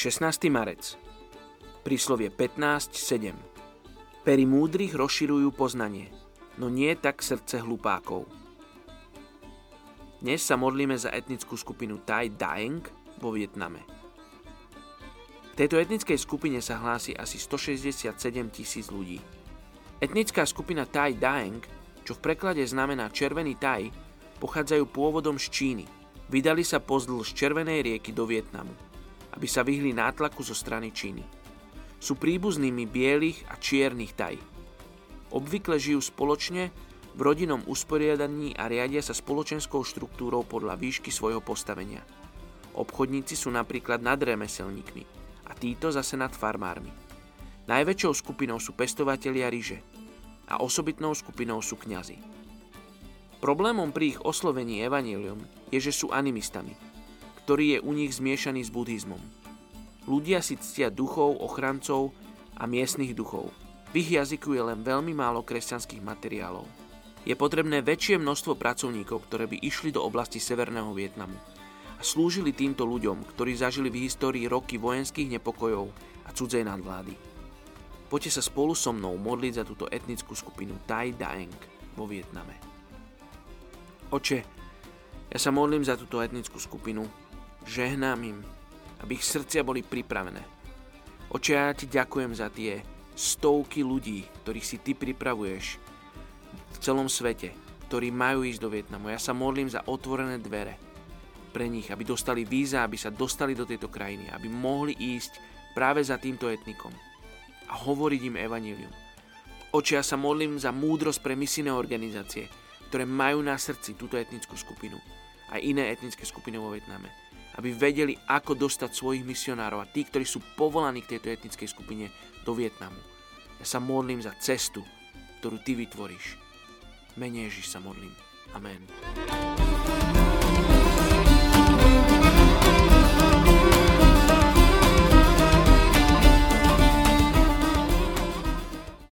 16. marec. Príslovie 15.7. Pery múdrych rozširujú poznanie, no nie tak srdce hlupákov. Dnes sa modlíme za etnickú skupinu Thai Daeng vo Vietname. V tejto etnickej skupine sa hlási asi 167 tisíc ľudí. Etnická skupina Thai Daeng, čo v preklade znamená červený Thai, pochádzajú pôvodom z Číny. Vydali sa pozdĺž Červenej rieky do Vietnamu aby sa vyhli nátlaku zo strany Číny. Sú príbuznými bielých a čiernych taj. Obvykle žijú spoločne v rodinnom usporiadaní a riadia sa spoločenskou štruktúrou podľa výšky svojho postavenia. Obchodníci sú napríklad nad remeselníkmi a títo zase nad farmármi. Najväčšou skupinou sú pestovatelia ryže a osobitnou skupinou sú kňazi. Problémom pri ich oslovení evanílium je, že sú animistami – ktorý je u nich zmiešaný s buddhizmom. Ľudia si ctia duchov, ochrancov a miestnych duchov. V ich jazyku je len veľmi málo kresťanských materiálov. Je potrebné väčšie množstvo pracovníkov, ktoré by išli do oblasti Severného Vietnamu a slúžili týmto ľuďom, ktorí zažili v histórii roky vojenských nepokojov a cudzej nadvlády. Poďte sa spolu so mnou modliť za túto etnickú skupinu Thai Daeng vo Vietname. Oče, ja sa modlím za túto etnickú skupinu, Žehnám im, aby ich srdcia boli pripravené. Oče, ja ti ďakujem za tie stovky ľudí, ktorých si ty pripravuješ v celom svete, ktorí majú ísť do Vietnamu. Ja sa modlím za otvorené dvere pre nich, aby dostali víza, aby sa dostali do tejto krajiny, aby mohli ísť práve za týmto etnikom a hovoriť im evanílium. Oče, ja sa modlím za múdrosť pre misijné organizácie, ktoré majú na srdci túto etnickú skupinu a iné etnické skupiny vo Vietname aby vedeli, ako dostať svojich misionárov a tí, ktorí sú povolaní k tejto etnickej skupine do Vietnamu. Ja sa modlím za cestu, ktorú ty vytvoríš. Menej Ježiš sa modlím. Amen.